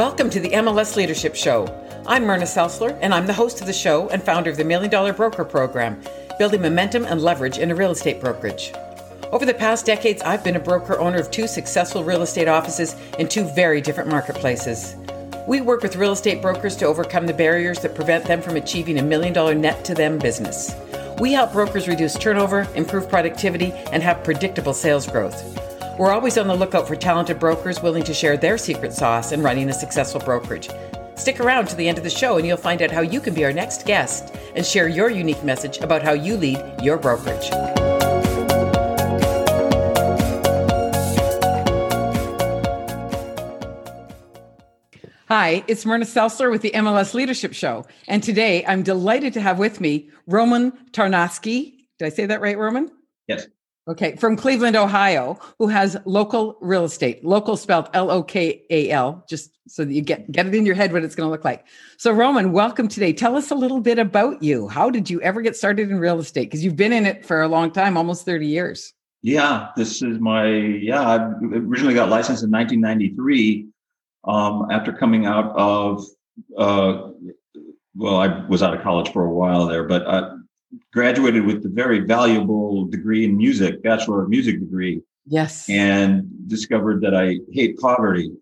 Welcome to the MLS Leadership Show. I'm Myrna Selsler, and I'm the host of the show and founder of the Million Dollar Broker Program, building momentum and leverage in a real estate brokerage. Over the past decades, I've been a broker owner of two successful real estate offices in two very different marketplaces. We work with real estate brokers to overcome the barriers that prevent them from achieving a million dollar net to them business. We help brokers reduce turnover, improve productivity, and have predictable sales growth. We're always on the lookout for talented brokers willing to share their secret sauce in running a successful brokerage. Stick around to the end of the show and you'll find out how you can be our next guest and share your unique message about how you lead your brokerage. Hi, it's Myrna Selsler with the MLS Leadership Show. And today I'm delighted to have with me Roman Tarnowski. Did I say that right, Roman? Yes. Okay, from Cleveland, Ohio, who has Lokal Real Estate, local spelled L O K A L, just so that you get, get it in your head what it's going to look like. So, Roman, welcome today. Tell us a little bit about you. How did you ever get started in real estate? Because you've been in it for a long time, almost 30 years. Yeah, this is my, yeah, I originally got licensed in 1993 um, after coming out of, uh, well, I was out of college for a while there, but I graduated with a very valuable degree in music, Bachelor of Music degree. Yes. And discovered that I hate poverty.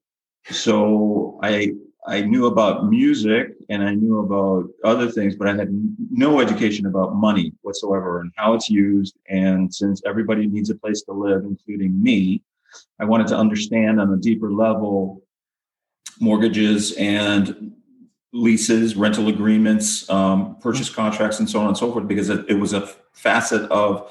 So I I knew about music and I knew about other things, but I had no education about money whatsoever and how it's used. And since everybody needs a place to live, including me, I wanted to understand on a deeper level mortgages and leases, rental agreements, um, purchase contracts, and so on and so forth, because it, it, was a facet of.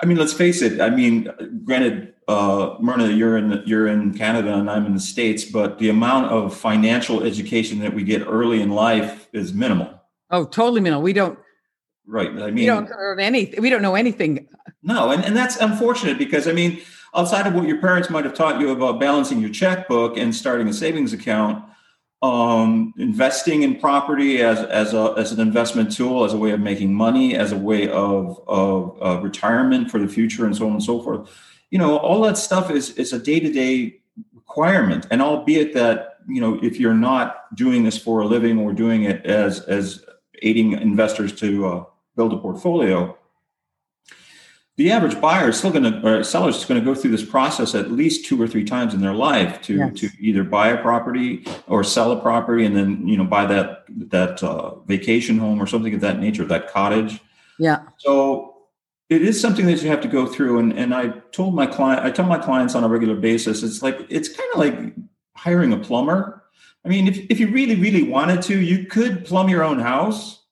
I mean, let's face it. I mean, granted, uh, Myrna, you're in you're in Canada and I'm in the states, but the amount of financial education that we get early in life is minimal. Oh, totally minimal. We don't. Right. I mean, we don't learn anything. We don't know anything. No, and, and that's unfortunate because I mean, outside of what your parents might have taught you about balancing your checkbook and starting a savings account, um, investing in property as as a as an investment tool, as a way of making money, as a way of of retirement for the future, and so on and so forth. You know, all that stuff is is a day to day requirement, and albeit that you know, if you're not doing this for a living or doing it as as aiding investors to uh, build a portfolio, the average buyer is still going to or seller is going to go through this process at least two or three times in their life to yes. to either buy a property or sell a property and then you know buy that that uh, vacation home or something of that nature that cottage. Yeah. So it is something that you have to go through and and i told my client i tell my clients on a regular basis it's like it's kind of like hiring a plumber. I mean if, if you really really wanted to you could plumb your own house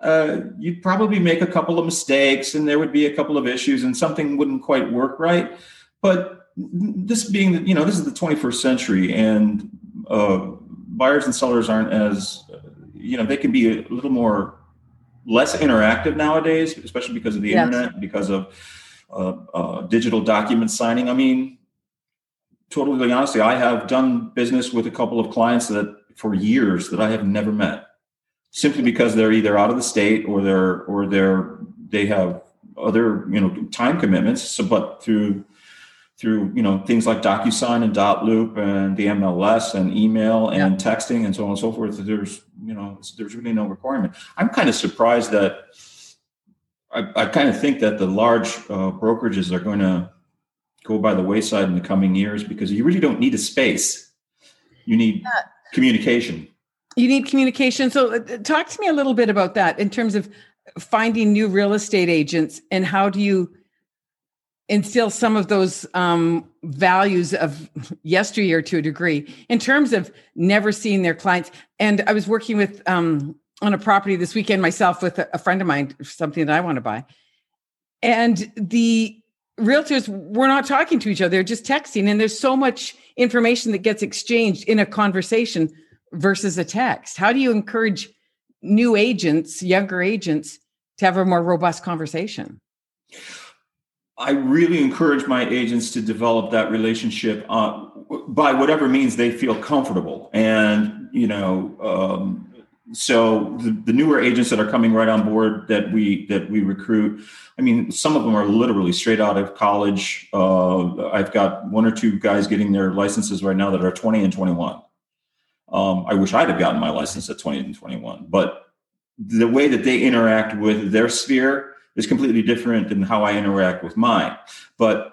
uh, you'd probably make a couple of mistakes and there would be a couple of issues and something wouldn't quite work right. But this being, the, you know, this is the 21st century and uh, buyers and sellers aren't as, you know, they can be a little more less interactive nowadays, especially because of the yes. internet, because of uh, uh, digital document signing. I mean, totally honestly, I have done business with a couple of clients that for years that I have never met simply because they're either out of the state or they're or they're they have other you know time commitments. So, but through through you know things like DocuSign and dotloop and the MLS and email and yeah. texting and so on and so forth, there's you know there's really no requirement. I'm kind of surprised that I, I kind of think that the large uh, brokerages are going to go by the wayside in the coming years because you really don't need a space. You need yeah. communication you need communication. So, uh, talk to me a little bit about that in terms of finding new real estate agents and how do you instill some of those um, values of yesteryear to a degree in terms of never seeing their clients. And I was working with um, on a property this weekend myself with a, a friend of mine, something that I want to buy, and the realtors were not talking to each other; they're just texting. And there's so much information that gets exchanged in a conversation versus a text? How do you encourage new agents, younger agents, to have a more robust conversation? I really encourage my agents to develop that relationship uh, by whatever means they feel comfortable. And, you know, um, so the, the, newer agents that are coming right on board that we that we recruit, I mean, some of them are literally straight out of college. Uh, I've got one or two guys getting their licenses right now that are 20 and 21 Um, I wish I'd have gotten my license at 20 and 21, but the way that they interact with their sphere is completely different than how I interact with mine. But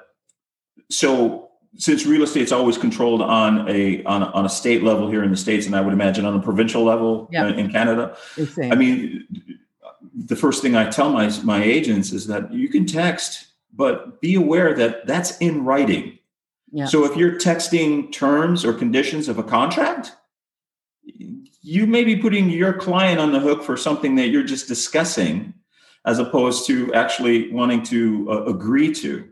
so since real estate's always controlled on a on a, on a state level here in the states, and I would imagine on a provincial level yeah. in Canada, Insane. I mean, the first thing I tell my my agents is that you can text, but be aware that that's in writing. Yeah. So if you're texting terms or conditions of a contract, you may be putting your client on the hook for something that you're just discussing as opposed to actually wanting to uh, agree to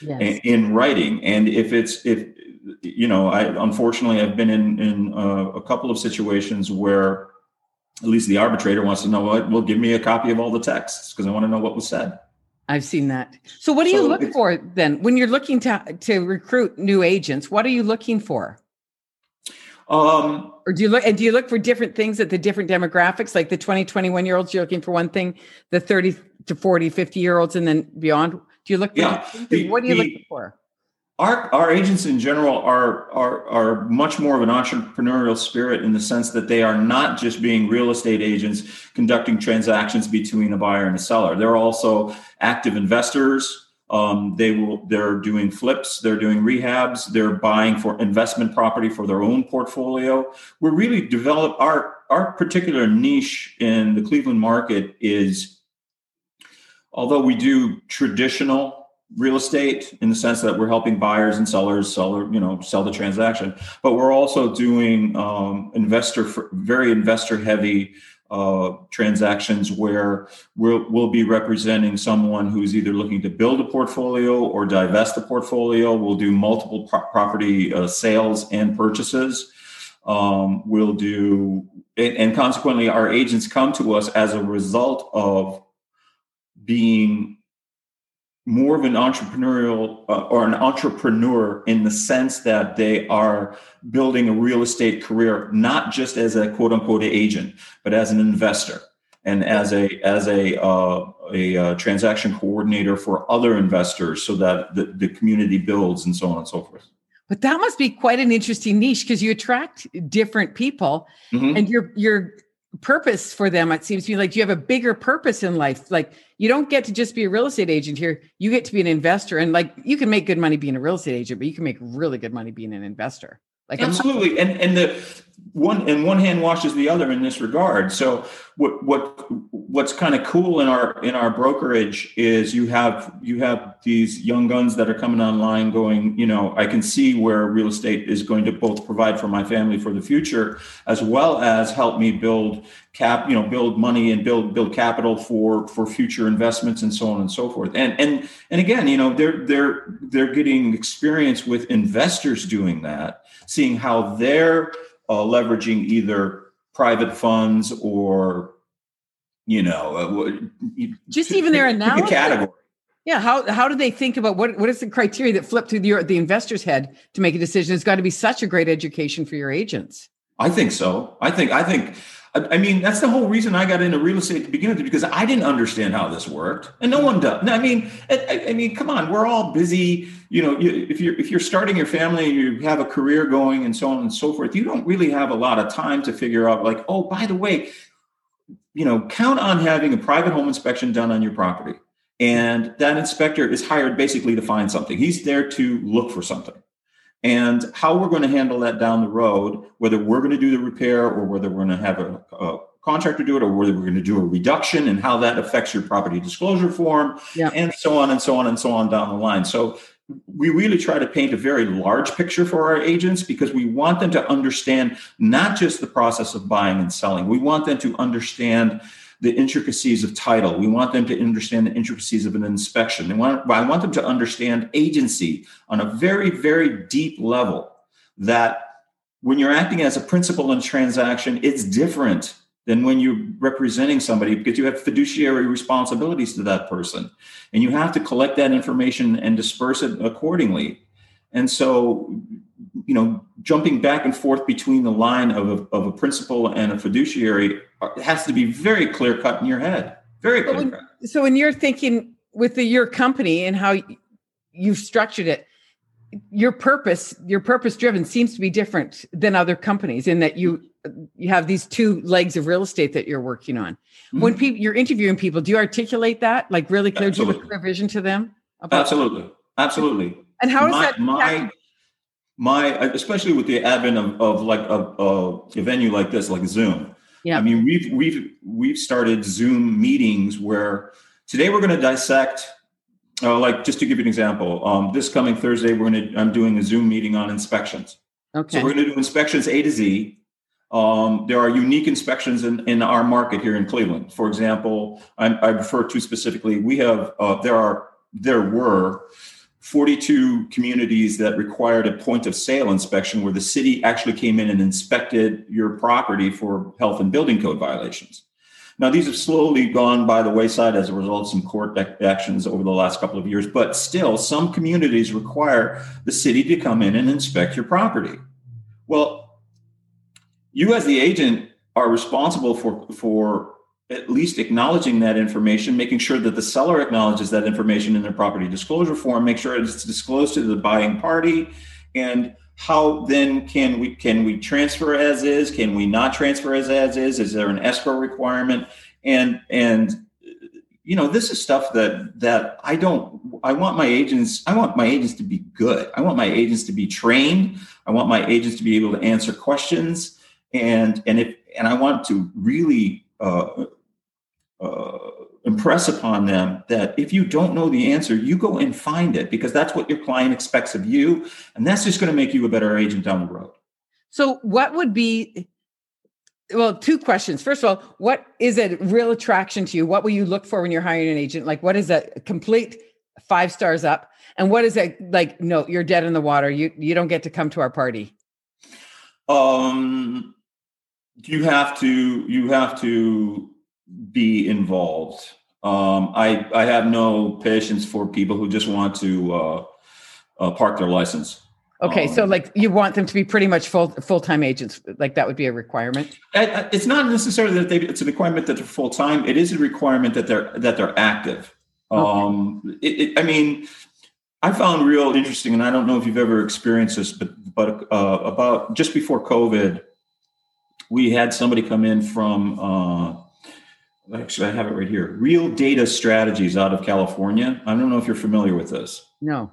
yes. in writing and if it's if you know i unfortunately i've been in in uh, a couple of situations where at least the arbitrator wants to know what well give me a copy of all the texts because i want to know what was said I've seen that. So what do so you look for then when you're looking to to recruit new agents? What are you looking for? Um, or do you look and do you look for different things at the different demographics? Like the 20 21 year olds you're looking for one thing the 30 to 40 50 year olds and then beyond? Do you look for yeah, the, what are you the, looking for? Our our agents in general are are are much more of an entrepreneurial spirit in the sense that they are not just being real estate agents conducting transactions between a buyer and a seller. They're also active investors um, they will they're doing flips, they're doing rehabs, they're buying for investment property for their own portfolio. We're really develop our our particular niche in the Cleveland market is although we do traditional real estate in the sense that we're helping buyers and sellers sell you know sell the transaction but we're also doing um, investor very investor heavy uh, transactions where we'll, we'll be representing someone who's either looking to build a portfolio or divest a portfolio. We'll do multiple pro- property uh, sales and purchases. Um, we'll do, and, and consequently, our agents come to us as a result of being more of an entrepreneurial uh, or an entrepreneur in the sense that they are building a real estate career not just as a quote unquote agent but as an investor and as a as a uh, a uh, transaction coordinator for other investors so that the, the community builds and so on and so forth but that must be quite an interesting niche because you attract different people mm-hmm. and you're you're purpose for them it seems to me like you have a bigger purpose in life. Like you don't get to just be a real estate agent here. You get to be an investor. And like you can make good money being a real estate agent but you can make really good money being an investor like absolutely. And and the one and one hand washes the other in this regard. So what what what's kind of cool in our in our brokerage is you have you have these young guns that are coming online going you know i can see where real estate is going to both provide for my family for the future as well as help me build cap you know build money and build build capital for for future investments and so on and so forth. And and and again you know they're they're they're getting experience with investors doing that seeing how they're uh, leveraging either private funds or you know uh, just even their analysis. category. Yeah how how do they think about what what is the criteria that flip through the the investor's head to make a decision? It's got to be such a great education for your agents. I think so. I think i think I mean, that's the whole reason I got into real estate to begin with, because I didn't understand how this worked, and no one does. I mean, I, I mean, come on, we're all busy. You know, if you're if you're starting your family, and you have a career going, and so on and so forth. You don't really have a lot of time to figure out, like, oh, by the way, you know, count on having a private home inspection done on your property, and that inspector is hired basically to find something. He's there to look for something and how we're going to handle that down the road, whether we're going to do the repair or whether we're going to have a, a contractor do it or whether we're going to do a reduction and how that affects your property disclosure form yeah. and so on and so on and so on down the line. So we really try to paint a very large picture for our agents because we want them to understand not just the process of buying and selling. We want them to understand the intricacies of title. We want them to understand the intricacies of an inspection. They want, I want them to understand agency on a very, very deep level that when you're acting as a principal in a transaction, it's different than when you're representing somebody because you have fiduciary responsibilities to that person. And you have to collect that information and disperse it accordingly. And so, you know, jumping back and forth between the line of a, of a principal and a fiduciary has to be very clear cut in your head. Very clear when, cut. So when you're thinking with the, your company and how you've structured it, your purpose, your purpose driven seems to be different than other companies in that you you have these two legs of real estate that you're working on. Mm-hmm. When people you're interviewing people, do you articulate that like really clear? Do you have a clear vision to them? Absolutely, that? absolutely. And how does my, that my my especially with the advent of, of like a, a, a venue like this, like Zoom. Yeah. I mean, we've we've we've started Zoom meetings where today we're going to dissect uh, like just to give you an example, um, this coming Thursday, we're going to I'm doing a Zoom meeting on inspections. Okay. So we're going to do inspections A to Z. Um, there are unique inspections in, in our market here in Cleveland. For example, I, I refer to specifically, we have uh, there are there were 42 communities that required a point of sale inspection where the city actually came in and inspected your property for health and building code violations. Now, these have slowly gone by the wayside as a result of some court actions over the last couple of years, but still, some communities require the city to come in and inspect your property. Well, you as the agent are responsible for, for at least acknowledging that information, making sure that the seller acknowledges that information in their property disclosure form, make sure it's disclosed to the buying party, and how then can we can we transfer as is? Can we not transfer as as is? Is there an escrow requirement? And and you know this is stuff that that i don't i want my agents i want my agents to be good. I want my agents to be trained. I want my agents to be able to answer questions. And and if and i want to really uh, uh, impress upon them that if you don't know the answer, you go and find it because that's what your client expects of you. And that's just going to make you a better agent down the road. So, what would be, well, two questions. First of all, what is a real attraction to you? What will you look for when you're hiring an agent? Like, what is a complete five stars up? And what is it like, no, you're dead in the water. You, you don't get to come to our party. Um, you have to, you have to be involved. Um, I I have no patience for people who just want to uh, uh, park their license. Okay, um, so like you want them to be pretty much full full time agents, like that would be a requirement. It's not necessarily that they, it's a requirement that they're full time. It is a requirement that they're that they're active. Okay. Um, it, it, I mean, I found real interesting, and I don't know if you've ever experienced this, but but uh, about just before COVID, we had somebody come in from uh, actually, I have it right here. Real Data Strategies out of California. I don't know if you're familiar with this. No.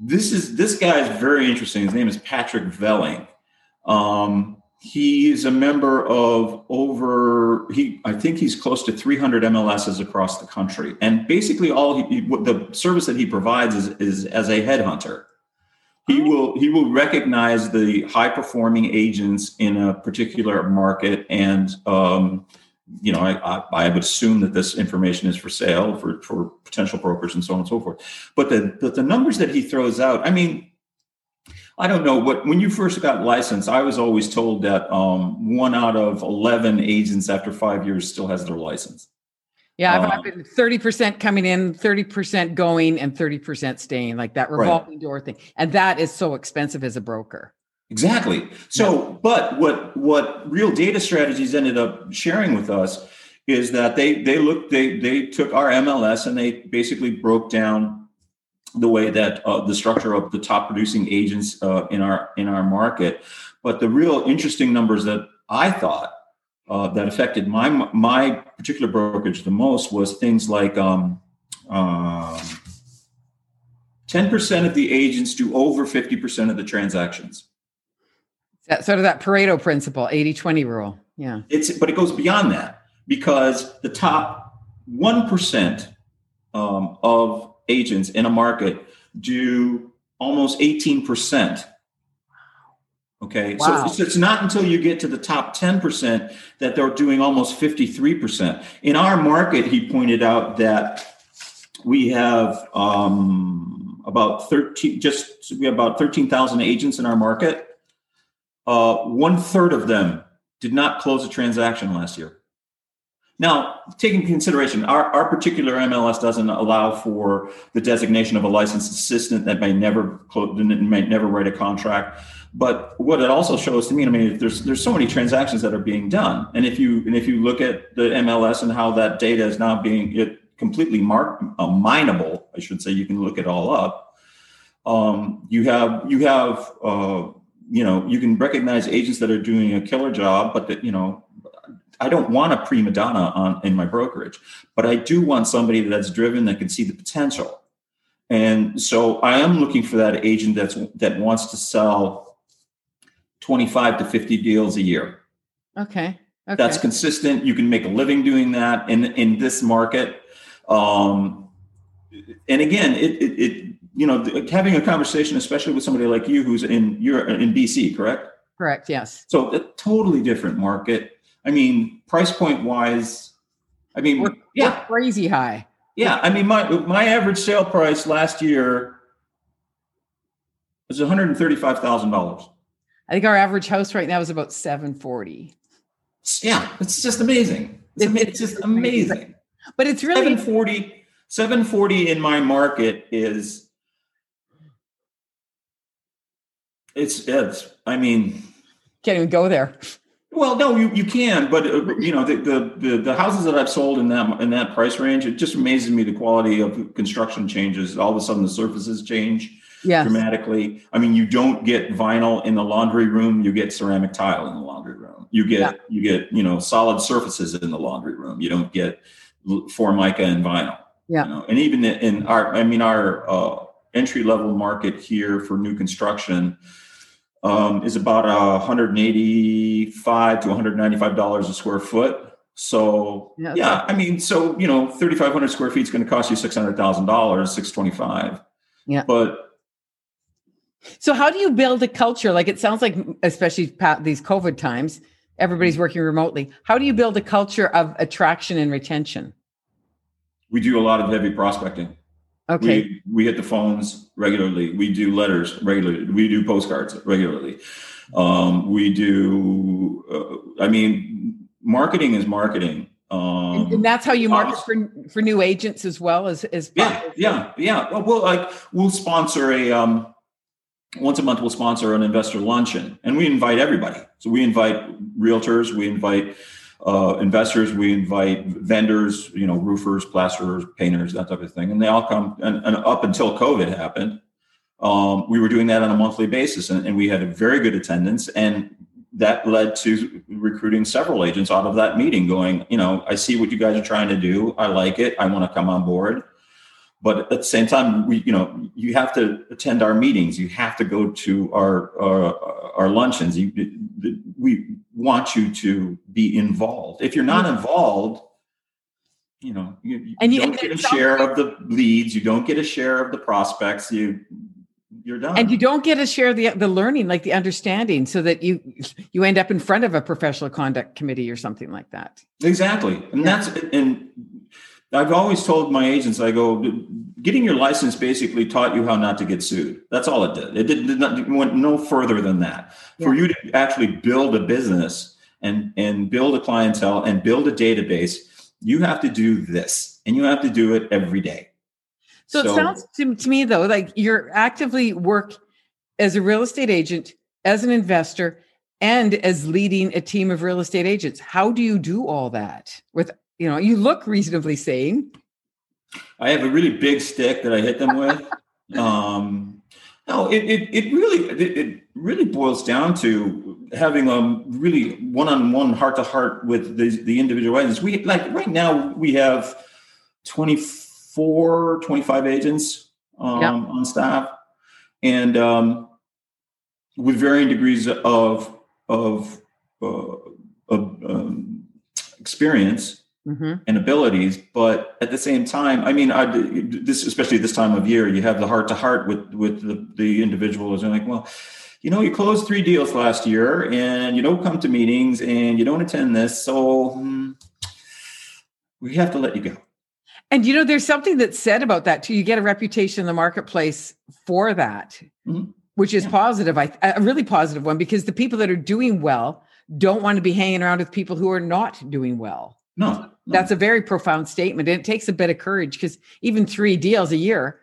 This is this guy is very interesting. His name is Patrick Velling. Um, he's a member of over he I think he's close to 300 MLSs across the country, and basically all he, the service that he provides is, is as a headhunter. He will he will recognize the high performing agents in a particular market and um, you know, I, I, would assume that this information is for sale for, for potential brokers and so on and so forth. But the, the, the numbers that he throws out, I mean, I don't know what when you first got licensed, I was always told that um, one out of 11 agents after five years still has their license. Yeah, I've, um, I've been 30% coming in, 30% going, and 30% staying, like that revolving right. door thing. And that is so expensive as a broker. Exactly. So, yeah. but what what real data strategies ended up sharing with us is that they they looked they they took our MLS and they basically broke down the way that uh, the structure of the top producing agents uh, in our in our market. But the real interesting numbers that I thought uh, that affected my my particular brokerage the most was things like um, um, 10% of the agents do over 50% of the transactions. That sort of that Pareto principle, 80 20 rule. Yeah. It's but it goes beyond that because the top 1% um, of agents in a market do almost 18%. Okay. Wow. So it's, it's not until you get to the top 10% that they're doing almost 53%. In our market, he pointed out that we have um, about 13, just we have about 13,000 agents in our market uh, one third of them did not close a transaction last year. Now, taking consideration, our, our particular MLS doesn't allow for the designation of a licensed assistant that may never close, may never write a contract. But what it also shows to me, I mean, there's there's so many transactions that are being done, and if you and if you look at the MLS and how that data is now being it completely mark uh, mineable, I should say, you can look it all up Um, you have you have uh, you know you can recognize agents that are doing a killer job, but that you know I don't want a prima donna on in my brokerage, but I do want somebody that's driven that can see the potential. And so I am looking for that agent that's that wants to sell 25 to 50 deals a year. Okay. Okay. That's consistent. You can make a living doing that in in this market. Um, and again, it, it, it you know having a conversation, especially with somebody like you who's in you're in BC, correct? Correct. Yes. So a totally different market. I mean, price point wise, I mean, we're, yeah, we're crazy high. Yeah, I mean, my my average sale price last year was one hundred and thirty five thousand dollars. I think our average house right now is about seven forty yeah, it's just amazing. It's, it's just amazing. But it's really 740, 740 in my market is it's it's I mean can't even go there. Well, no, you, you can, but uh, you know the, the, the the houses that I've sold in that in that price range, it just amazes me the quality of construction changes. All of a sudden, the surfaces change yes. dramatically. I mean, you don't get vinyl in the laundry room; you get ceramic tile in the laundry room. You get yeah. you get you know solid surfaces in the laundry room. You don't get formica and vinyl. Yeah, you know? and even in our, I mean, our uh, entry level market here for new construction um, is about uh, 185 to 195 dollars a square foot. So yeah, yeah I mean, so you know, 3,500 square feet is going to cost you six hundred thousand dollars, six twenty five. Yeah, but so, how do you build a culture? Like it sounds like, especially these COVID times, everybody's mm-hmm. working remotely. How do you build a culture of attraction and retention? We do a lot of heavy prospecting. Okay. We, we hit the phones regularly. We do letters regularly. We do postcards regularly. Um, we do, uh, I mean, marketing is marketing. Um, and, and, that's how you market for, for new agents as well as, as yeah, yeah, yeah. Well, we'll like, we'll sponsor a, um, once a month we'll sponsor an investor luncheon and we invite everybody so we invite realtors we invite uh, investors we invite vendors you know roofers plasterers painters that type of thing. And they all come and, and up until covid happened um, we were doing that on a monthly basis and, and we had a very good attendance. And that led to recruiting several agents out of that meeting going you know i see what you guys are trying to do. I like it. I want to come on board. But at the same time we you know you have to attend our meetings. You have to go to our our, our luncheons. You, we want you to be involved. If you're not involved you know you, you and you, don't get a share of the leads you don't get a share of the prospects you you're done. And you don't get a share of the the learning like the understanding so that you you end up in front of a professional conduct committee or something like that. Exactly. And yeah. that's and I've always told my agents, I go, getting your license basically taught you how not to get sued. That's all it did. It did, did not went no further than that. Yeah. For you to actually build a business and and build a clientele and build a database, you have to do this, and you have to do it every day. So, so it sounds to, to me though like you're actively work as a real estate agent, as an investor, and as leading a team of real estate agents. How do you do all that with you know, you look reasonably sane. I have a really big stick that I hit them with. um, no, it, it, it really it, it, really boils down to having a really one-on-one heart-to-heart with the, the individual agents. We like right now we have 24, 25 agents um, yep. on staff, and um, with varying degrees of of, uh, of um, experience mm-hmm. and abilities. But at the same time, I mean, I, this especially this time of year, you have the heart to heart with with the, the individuals and like, well, you know, you closed three deals last year, and you don't come to meetings, and you don't attend this, so hmm, we have to let you go. And you know, there's something that's said about that too. You get a reputation in the marketplace for that, mm-hmm. which is yeah. positive. I a really positive one because the people that are doing well don't want to be hanging around with people who are not doing well. No, that's a very profound statement. And it takes a bit of courage because even three deals a year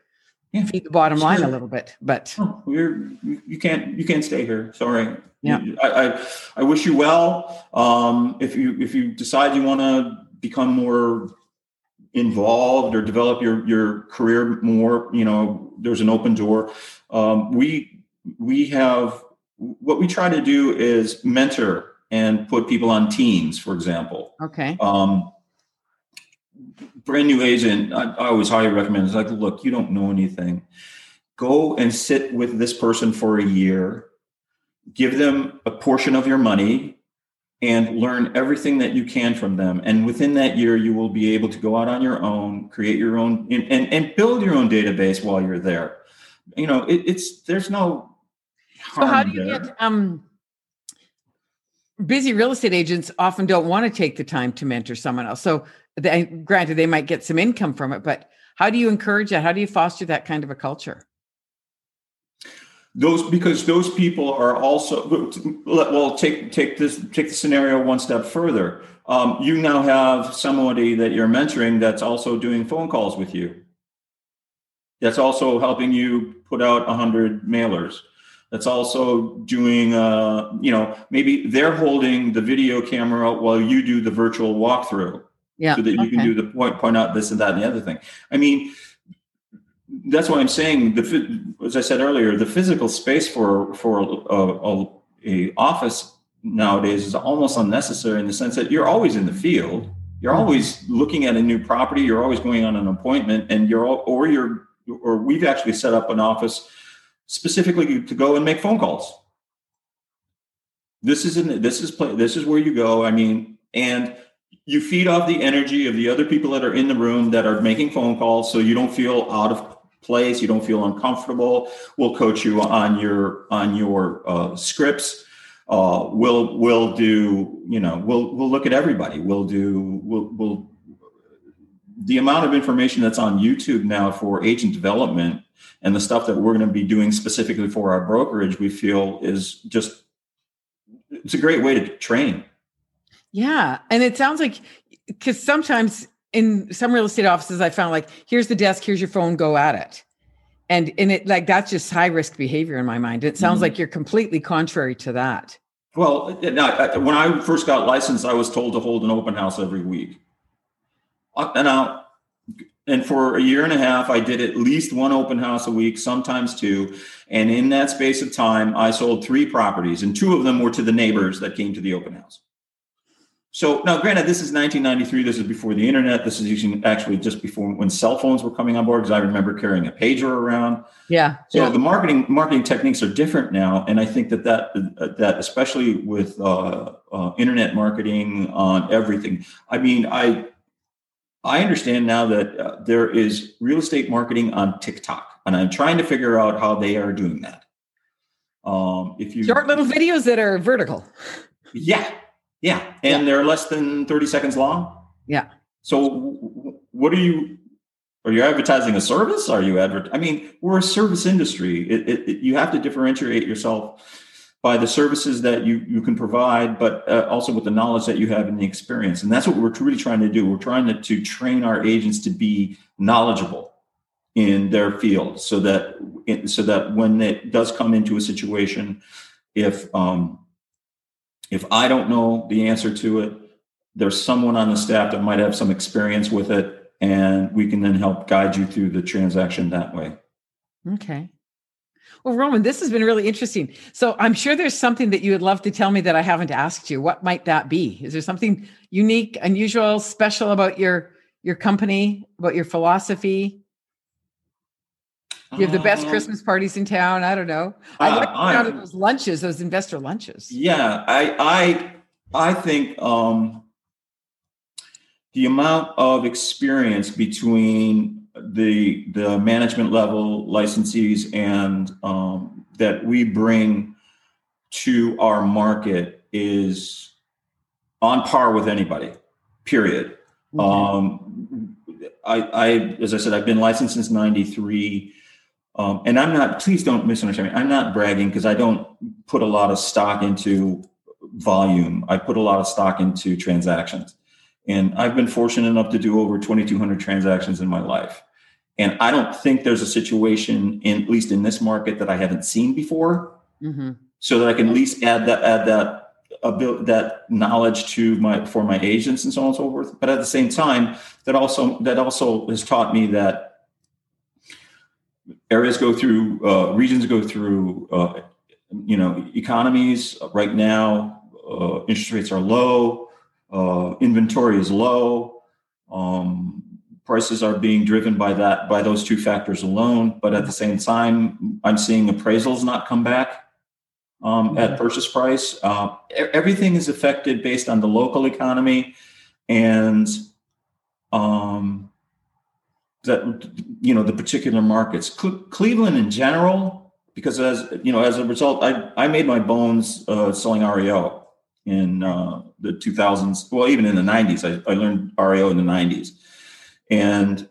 yeah. feed the bottom line a little bit. But oh, you're you can't you can't stay here. Sorry. Yeah. I, I, I wish you well. Um, if you if you decide you want to become more involved or develop your your career more, you know, there's an open door. Um, we we have what we try to do is mentor and put people on teams, for example. Okay. Um, brand new agent, I, I always highly recommend. It's like, look, you don't know anything. Go and sit with this person for a year. Give them a portion of your money and learn everything that you can from them. And within that year, you will be able to go out on your own, create your own, and, and, and build your own database while you're there. You know, it, it's there's no. So how do you there. get um busy real estate agents often don't want to take the time to mentor someone else. So they, granted, they might get some income from it, but how do you encourage that? How do you foster that kind of a culture? Those because those people are also well. Take take this take the scenario one step further. Um, you now have somebody that you're mentoring that's also doing phone calls with you. That's also helping you put out a hundred mailers that's also doing uh, you know maybe they're holding the video camera while you do the virtual walkthrough yeah so that you okay. can do the point point out this and that and the other thing i mean that's why i'm saying the as i said earlier the physical space for for a, a, a office nowadays is almost unnecessary in the sense that you're always in the field you're always looking at a new property you're always going on an appointment and you're all, or you're or we've actually set up an office specifically to go and make phone calls. This is in, this is this is where you go. I mean, and you feed off the energy of the other people that are in the room that are making phone calls, so you don't feel out of place, you don't feel uncomfortable. We'll coach you on your on your uh, scripts. Uh, we'll we'll do you know we'll we'll look at everybody. We'll do we'll we'll the amount of information that's on YouTube now for agent development and the stuff that we're going to be doing specifically for our brokerage, we feel is just it's a great way to train. Yeah, and it sounds like because sometimes in some real estate offices, I found like here's the desk, here's your phone, go at it, and and it like that's just high risk behavior in my mind. It sounds mm-hmm. like you're completely contrary to that. Well, when I first got licensed, I was told to hold an open house every week. Uh, and now, and for a year and a half, I did at least one open house a week, sometimes two. And in that space of time, I sold three properties, and two of them were to the neighbors that came to the open house. So now, granted, this is 1993. This is before the internet. This is actually just before when cell phones were coming on board. Because I remember carrying a pager around. Yeah. So yeah. the marketing marketing techniques are different now, and I think that that that especially with uh, uh, internet marketing on everything. I mean, I I understand now that uh, there is real estate marketing on TikTok, and I'm trying to figure out how they are doing that. Um, if you short little videos that are vertical, yeah, yeah, and yeah. they're less than 30 seconds long. Yeah. So, what are you? Are you advertising a service? Are you advert? I mean, we're a service industry. It, it, it, you have to differentiate yourself by the services that you, you can provide, but uh, also with the knowledge that you have and the experience. And that's what we're really trying to do. We're trying to, to train our agents to be knowledgeable in their field so that so that when it does come into a situation, if um, if I don't know the answer to it, there's someone on the staff that might have some experience with it, and we can then help guide you through the transaction that way. Okay. Well, Roman, this has been really interesting. So I'm sure there's something that you would love to tell me that I haven't asked you. What might that be? Is there something unique, unusual, special about your your company, about your philosophy? You have the best um, Christmas parties in town. I don't know. I uh, like those lunches, those investor lunches. Yeah, I I I think um, the amount of experience between the the management level licensees and um, that we bring to our market is on par with anybody. Period. Okay. Um, I, I, as I said, I've been licensed since '93, um, and I'm not. Please don't misunderstand me. I'm not bragging because I don't put a lot of stock into volume. I put a lot of stock into transactions. And I've been fortunate enough to do over 2,200 transactions in my life. And I don't think there's a situation, in, at least in this market, that I haven't seen before. Mm-hmm. So that I can at least add that add that ability, that knowledge to my for my agents and so on and so forth. But at the same time, that also that also has taught me that areas go through uh, regions go through uh, you know economies. Right now uh, interest rates are low uh, inventory is low um, prices are being driven by that by those two factors alone. But at the same time i'm seeing appraisals not come back um, at mm-hmm. purchase price. Uh, everything is affected based on the local economy and um, that you know the particular markets. Cleveland in general because as you know as a result i i made my bones uh, selling reo in uh, the 2000s well even in the 90s I, I learned reo in the 90s and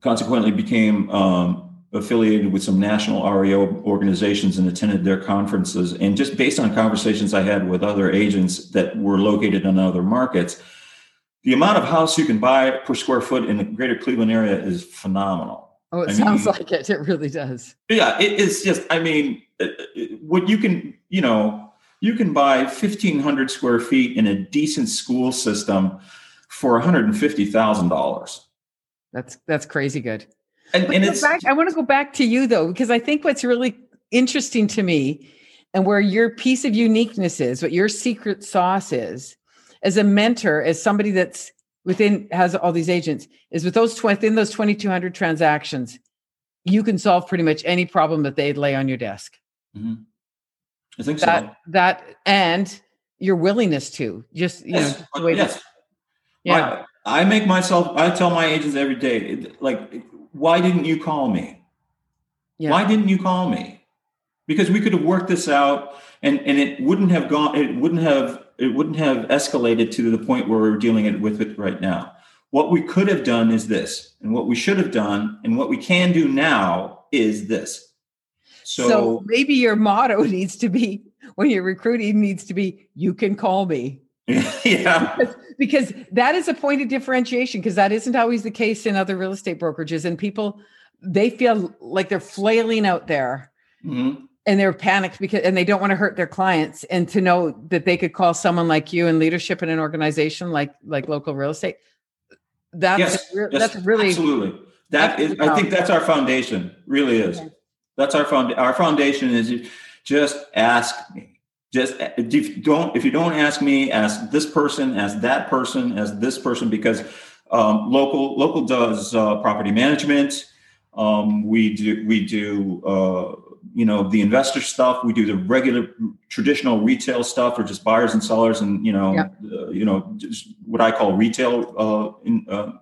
consequently became um, affiliated with some national reo organizations and attended their conferences. And just based on conversations i had with other agents that were located in other markets the amount of house you can buy per square foot in the greater Cleveland area is phenomenal. Oh, it I sounds mean, like it. It really does. Yeah, it, it's just, I mean, uh, what you can, you know, you can buy 1,500 square feet in a decent school system for $150,000. That's that's crazy good. And, and it's back, I want to go back to you though, because I think what's really interesting to me and where your piece of uniqueness is, what your secret sauce is, as a mentor, as somebody that's within has all these agents, is with those within those 2,200 transactions, you can solve pretty much any problem that they lay on your desk. Mm-hmm. I think that, so. That and your willingness to just you yes. know yes. yeah. I, I make myself. I tell my agents every day, like, why didn't you call me? Yeah. Why didn't you call me? Because we could have worked this out, and and it wouldn't have gone. It wouldn't have it wouldn't have escalated to the point where we're dealing it with it right now. What we could have done is this, and what we should have done, and what we can do now is this. So, so maybe your motto needs to be when you're recruiting needs to be you can call me. yeah. Because, because that is a point of differentiation because that isn't always the case in other real estate brokerages and people they feel like they're flailing out there. Mm-hmm and they're panicked because and they don't want to hurt their clients. And to know that they could call someone like you in leadership in an organization like like Lokal Real Estate that's yes, re- yes, that's really absolutely. That is i think that's our foundation really is. Okay. that's our found our foundation is just ask me. Just if you don't if you don't ask me ask this person ask that person ask this person because um, Lokal Lokal does uh, property management. Um, we do we do uh, you know the investor stuff. We do the regular traditional retail stuff or just buyers and sellers and you know uh, you know just what i call retail uh, in uh,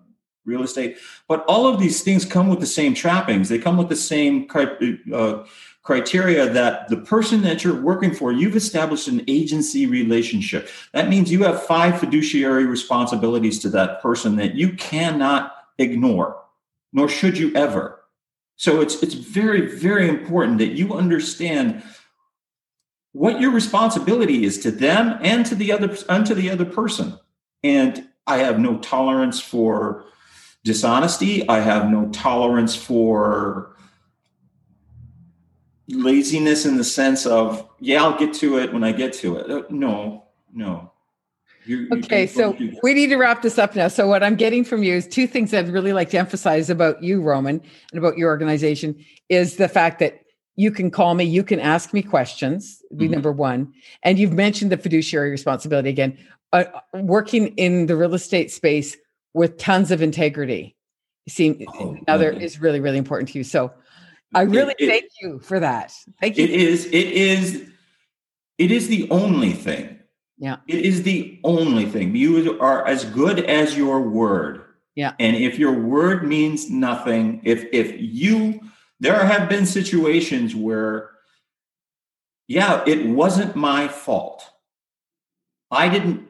real estate. But all of these things come with the same trappings. They come with the same uh, criteria that the person that you're working for you've established an agency relationship. That means you have five fiduciary responsibilities to that person that you cannot ignore nor should you ever so it's it's very very important that you understand what your responsibility is to them and to the other and to the other person. And I have no tolerance for dishonesty. I have no tolerance for laziness in the sense of yeah, I'll get to it when I get to it. Uh, no, no. You, okay, so we need to wrap this up now. So, what I'm getting from you is two things I'd really like to emphasize about you, Roman, and about your organization is the fact that you can call me, you can ask me questions, be mm-hmm. number one. And you've mentioned the fiduciary responsibility again, uh, working in the real estate space with tons of integrity. Seem oh, another is really, really important to you. So, I really it, thank you for that. Thank you. It is, it is, it is the only thing yeah. It is the only thing. You are as good as your word. Yeah. And if your word means nothing, if if you there have been situations where yeah, it wasn't my fault. I didn't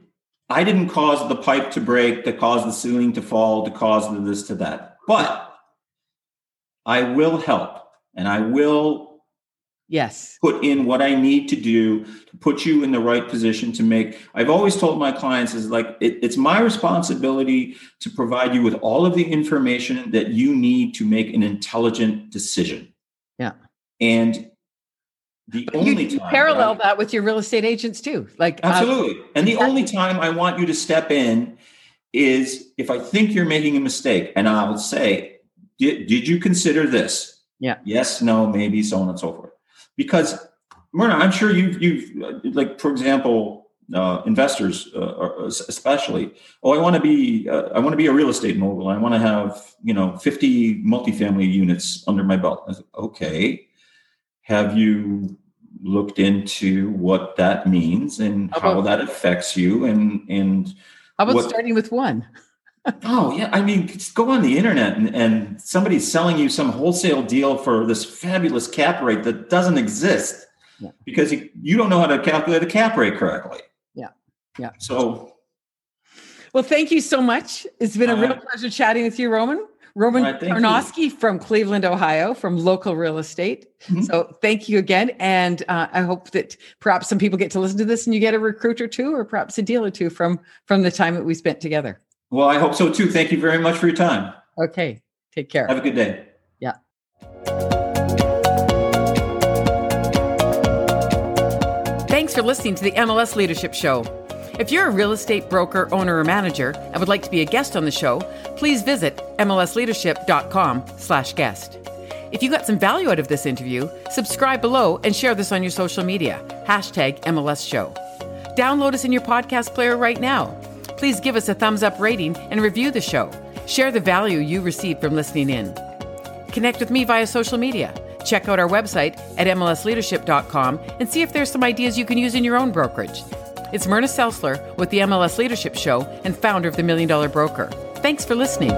I didn't cause the pipe to break, to cause the ceiling to fall, to cause the this to that. But I will help and I will Yes. Put in what I need to do to put you in the right position to make. I've always told my clients is like it, it's my responsibility to provide you with all of the information that you need to make an intelligent decision. Yeah. And The But only you, you time parallel that I- that with your real estate agents too. Like uh, Absolutely. and the only time I want you to step in is if I think you're making a mistake, and I'll say, did, did you consider this? Yeah. Yes, no, maybe, so on and so forth. Because, Myrna, I'm sure you've, you've uh, like, for example, uh, investors, uh, especially, oh, I want to be, uh, I want to be a real estate mogul. I want to have, you know, 50 multifamily units under my belt. Said, okay. Have you looked into what that means and How how that affects you and and how about what- starting with one? Oh yeah i mean just go on the internet and, and somebody's selling you some wholesale deal for this fabulous cap rate that doesn't exist Yeah. because you, you don't know how to calculate a cap rate correctly Yeah. Yeah. so Well, thank you so much. It's been a real Uh, pleasure chatting with you, Roman. Roman All right, thank you. From Cleveland, Ohio, from Lokal Real Estate. Mhm. So thank you again. And uh, I hope that perhaps some people get to listen to this and you get a recruit or two, or perhaps a deal or two from from the time that we spent together. Well i hope so too thank you very much for your time Okay. Take care. have a good day Yeah. Thanks for listening to the MLS Leadership Show. If you're a real estate broker, owner, or manager and would like to be a guest on the show, please visit mlsleadership.com slash guest. If you got some value out of this interview, subscribe below and share this on your social media. Hashtag MLS Show. Download us in your podcast player right now. Please give us a thumbs up rating and review the show. Share the value you receive from listening in. Connect with me via social media. Check out our website at mlsleadership.com and see if there's some ideas you can use in your own brokerage. It's Myrna Selsler with the MLS Leadership Show and founder of the Million Dollar Broker. Thanks for listening.